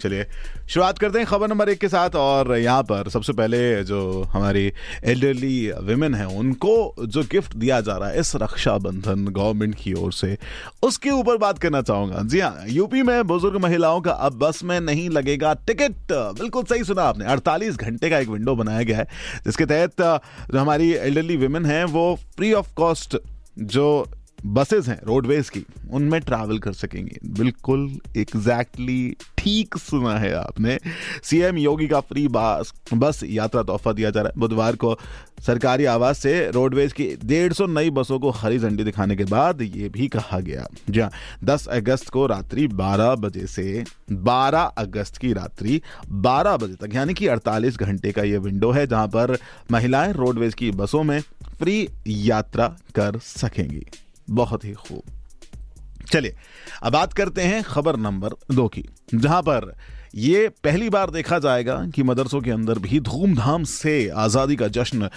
चलिए, शुरुआत करते हैं खबर नंबर एक के साथ और यहाँ पर सबसे पहले जो हमारी एल्डरली विमेन है, उनको जो गिफ्ट दिया जा रहा है इस रक्षाबंधन गवर्नमेंट की ओर से, उसके ऊपर बात करना चाहूँगा। जी हाँ यूपी में बुज़ुर्ग महिलाओं का अब बस में नहीं लगेगा टिकट बिल्कुल सही सुना आपने 48 घंटे का एक विंडो बनाया गया है, जिसके तहत जो हमारी एल्डरली विमेन है, वो फ्री ऑफ़ कॉस्ट जो बसेस हैं रोडवेज़ की, उनमें ट्रैवल कर सकेंगे। बिल्कुल एग्जैक्टली exactly ठीक सुना है आपने। सीएम योगी का फ्री बस बस यात्रा तोहफा दिया जा रहा है। बुधवार को सरकारी आवास से रोडवेज़ की डेढ़ सौ नई बसों को हरी झंडी दिखाने के बाद ये भी कहा गया। जी हाँ दस अगस्त को रात्रि 12 बजे से 12 अगस्त की रात्रि 12 बजे तक, यानी कि 48 घंटे का ये विंडो है जहाँ पर महिलाएँ रोडवेज़ की बसों में फ्री यात्रा कर सकेंगी। बहुत ही खूब। चलिए, अब बात करते हैं खबर नंबर दो की, जहाँ पर ये पहली बार देखा जाएगा कि मदरसों के अंदर भी धूमधाम से आज़ादी का जश्न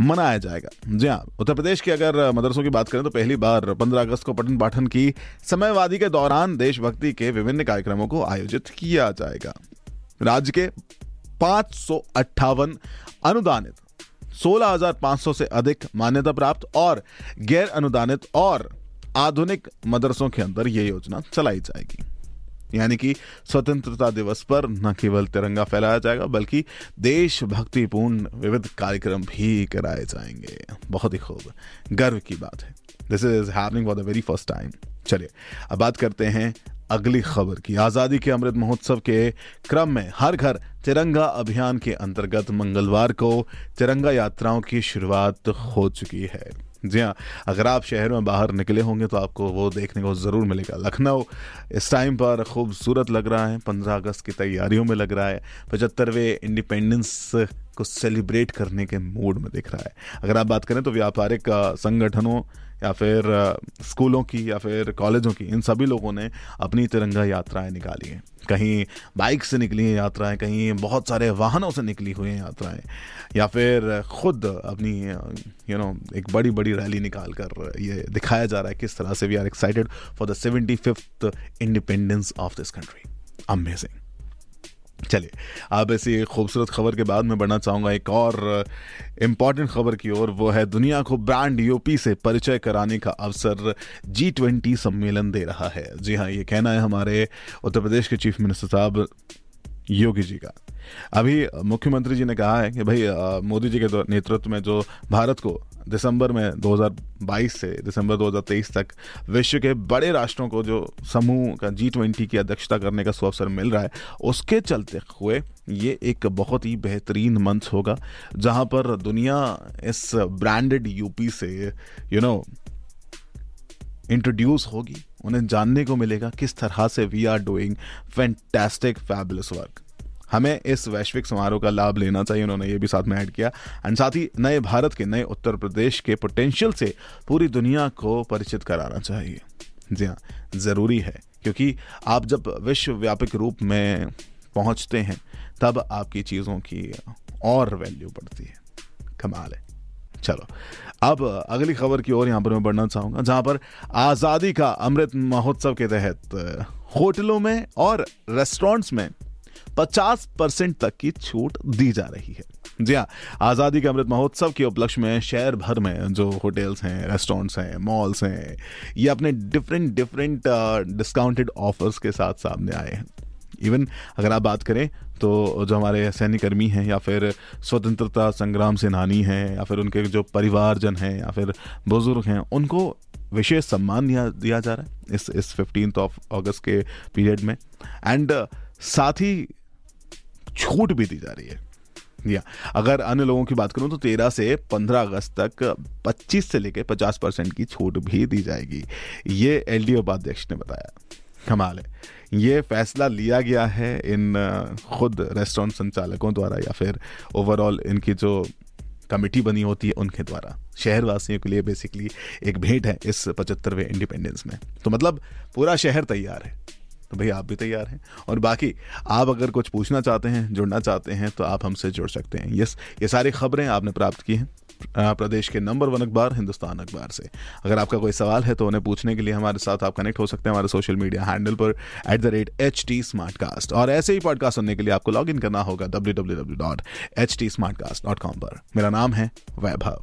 मनाया जाएगा। जी हाँ उत्तर प्रदेश के अगर मदरसों की बात करें तो पहली बार 15 अगस्त को पठन पाठन की समयवादी के दौरान देशभक्ति के विभिन्न कार्यक्रमों को आयोजित किया जाएगा। राज्य के पाँच अनुदानित 16,500 से अधिक मान्यता प्राप्त और गैर अनुदानित और आधुनिक मदरसों के अंदर यह योजना चलाई जाएगी। यानी कि स्वतंत्रता दिवस पर न केवल तिरंगा फैलाया जाएगा बल्कि देशभक्तिपूर्ण विविध कार्यक्रम भी कराए जाएँगे। बहुत ही खूब। गर्व की बात है। This is happening for the very first time चलिए अब बात करते हैं अगली खबर की आज़ादी के अमृत महोत्सव के क्रम में हर घर तिरंगा अभियान के अंतर्गत मंगलवार को तिरंगा यात्राओं की शुरुआत हो चुकी है। जी हाँ अगर आप शहर में बाहर निकले होंगे तो आपको वो देखने को ज़रूर मिलेगा। लखनऊ इस टाइम पर खूबसूरत लग रहा है, पंद्रह अगस्त की तैयारियों में लग रहा है। पचहत्तरवें इंडिपेंडेंस को सेलिब्रेट करने के मूड में दिख रहा है। अगर आप बात करें तो व्यापारिक संगठनों या फिर स्कूलों की या फिर कॉलेजों की, इन सभी लोगों ने अपनी तिरंगा यात्राएँ निकाली हैं। कहीं बाइक से निकली हैं यात्राएँ, कहीं बहुत सारे वाहनों से निकली हुई हैं यात्राएँ, या फिर खुद अपनी यू नो एक बड़ी बड़ी रैली निकाल कर ये दिखाया जा रहा है किस तरह से we are excited for the seventy fifth independence of this country amazing चलिए, अब ऐसी खूबसूरत खबर के बाद मैं बढ़ना चाहूँगा एक और इंपॉर्टेंट खबर की ओर, वो है दुनिया को ब्रांड यूपी से परिचय कराने का अवसर जी ट्वेंटी सम्मेलन दे रहा है। जी हाँ ये कहना है हमारे उत्तर प्रदेश के चीफ मिनिस्टर साहब, योगी जी का। अभी मुख्यमंत्री जी ने कहा है कि भाई मोदी जी के नेतृत्व में जो भारत को दिसंबर में 2022 से दिसंबर 2023 तक विश्व के बड़े राष्ट्रों को जो समूह का जी ट्वेंटी की अध्यक्षता करने का अवसर मिल रहा है, उसके चलते हुए ये एक बहुत ही बेहतरीन मंच होगा, जहाँ पर दुनिया इस ब्रांडेड यूपी से यू नो इंट्रोड्यूस होगी। उन्हें जानने को मिलेगा किस तरह से we are doing fantastic fabulous work हमें इस वैश्विक समारोह का लाभ लेना चाहिए, उन्होंने ये भी साथ में ऐड किया। एंड साथ ही नए भारत के नए उत्तर प्रदेश के पोटेंशियल से पूरी दुनिया को परिचित कराना चाहिए। जी हाँ ज़रूरी है, क्योंकि आप जब विश्वव्यापक रूप में पहुँचते हैं, तब आपकी चीज़ों की और वैल्यू बढ़ती है। कमाल है। चलो, अब अगली खबर की ओर यहाँ पर मैं बढ़ना चाहूँगा, जहाँ पर आज़ादी का अमृत महोत्सव के तहत होटलों में और रेस्टोरेंट्स में 50 परसेंट तक की छूट दी जा रही है। जी हाँ आज़ादी के अमृत महोत्सव के उपलक्ष्य में शहर भर में जो होटल्स हैं, रेस्टोरेंट्स हैं, मॉल्स हैं, ये अपने डिफरेंट डिफरेंट डिस्काउंटेड ऑफर्स के साथ सामने आए हैं। इवन अगर आप बात करें तो जो हमारे सैन्यकर्मी हैं या फिर स्वतंत्रता संग्राम सेनानी हैं, या फिर उनके जो परिवारजन हैं, या फिर बुज़ुर्ग हैं, उनको विशेष सम्मान दिया दिया जा रहा है इस इस फिफ्टीन ऑफ़ अगस्त के पीरियड में। एंड साथ ही छूट भी दी जा रही है। या, अगर अन्य लोगों की बात करूँ तो तेरह से पंद्रह अगस्त तक पच्चीस से लेकर पचास परसेंट की छूट भी दी जाएगी। ये एल डी उपाध्यक्ष ने बताया। कमाल है। ये फैसला लिया गया है इन खुद रेस्टोरेंट संचालकों द्वारा या फिर ओवरऑल इनकी जो कमेटी बनी होती है उनके द्वारा। शहरवासियों के लिए बेसिकली एक भेंट है इस पचहत्तरवें इंडिपेंडेंस में। तो मतलब पूरा शहर तैयार है। तो भैया आप भी तैयार हैं। और बाकी, आप अगर कुछ पूछना चाहते हैं, जुड़ना चाहते हैं तो आप हमसे जुड़ सकते हैं। यस, ये सारी खबरें आपने प्राप्त की हैं प्रदेश के नंबर वन अखबार, हिंदुस्तान अखबार से। अगर आपका कोई सवाल है तो उन्हें पूछने के लिए हमारे साथ आप कनेक्ट हो सकते हैं हमारे सोशल मीडिया हैंडल पर at the rate H T smart cast और ऐसे ही पॉडकास्ट सुनने के लिए आपको लॉग इन करना होगा W W W dot H T smart cast dot com पर। मेरा नाम है वैभव।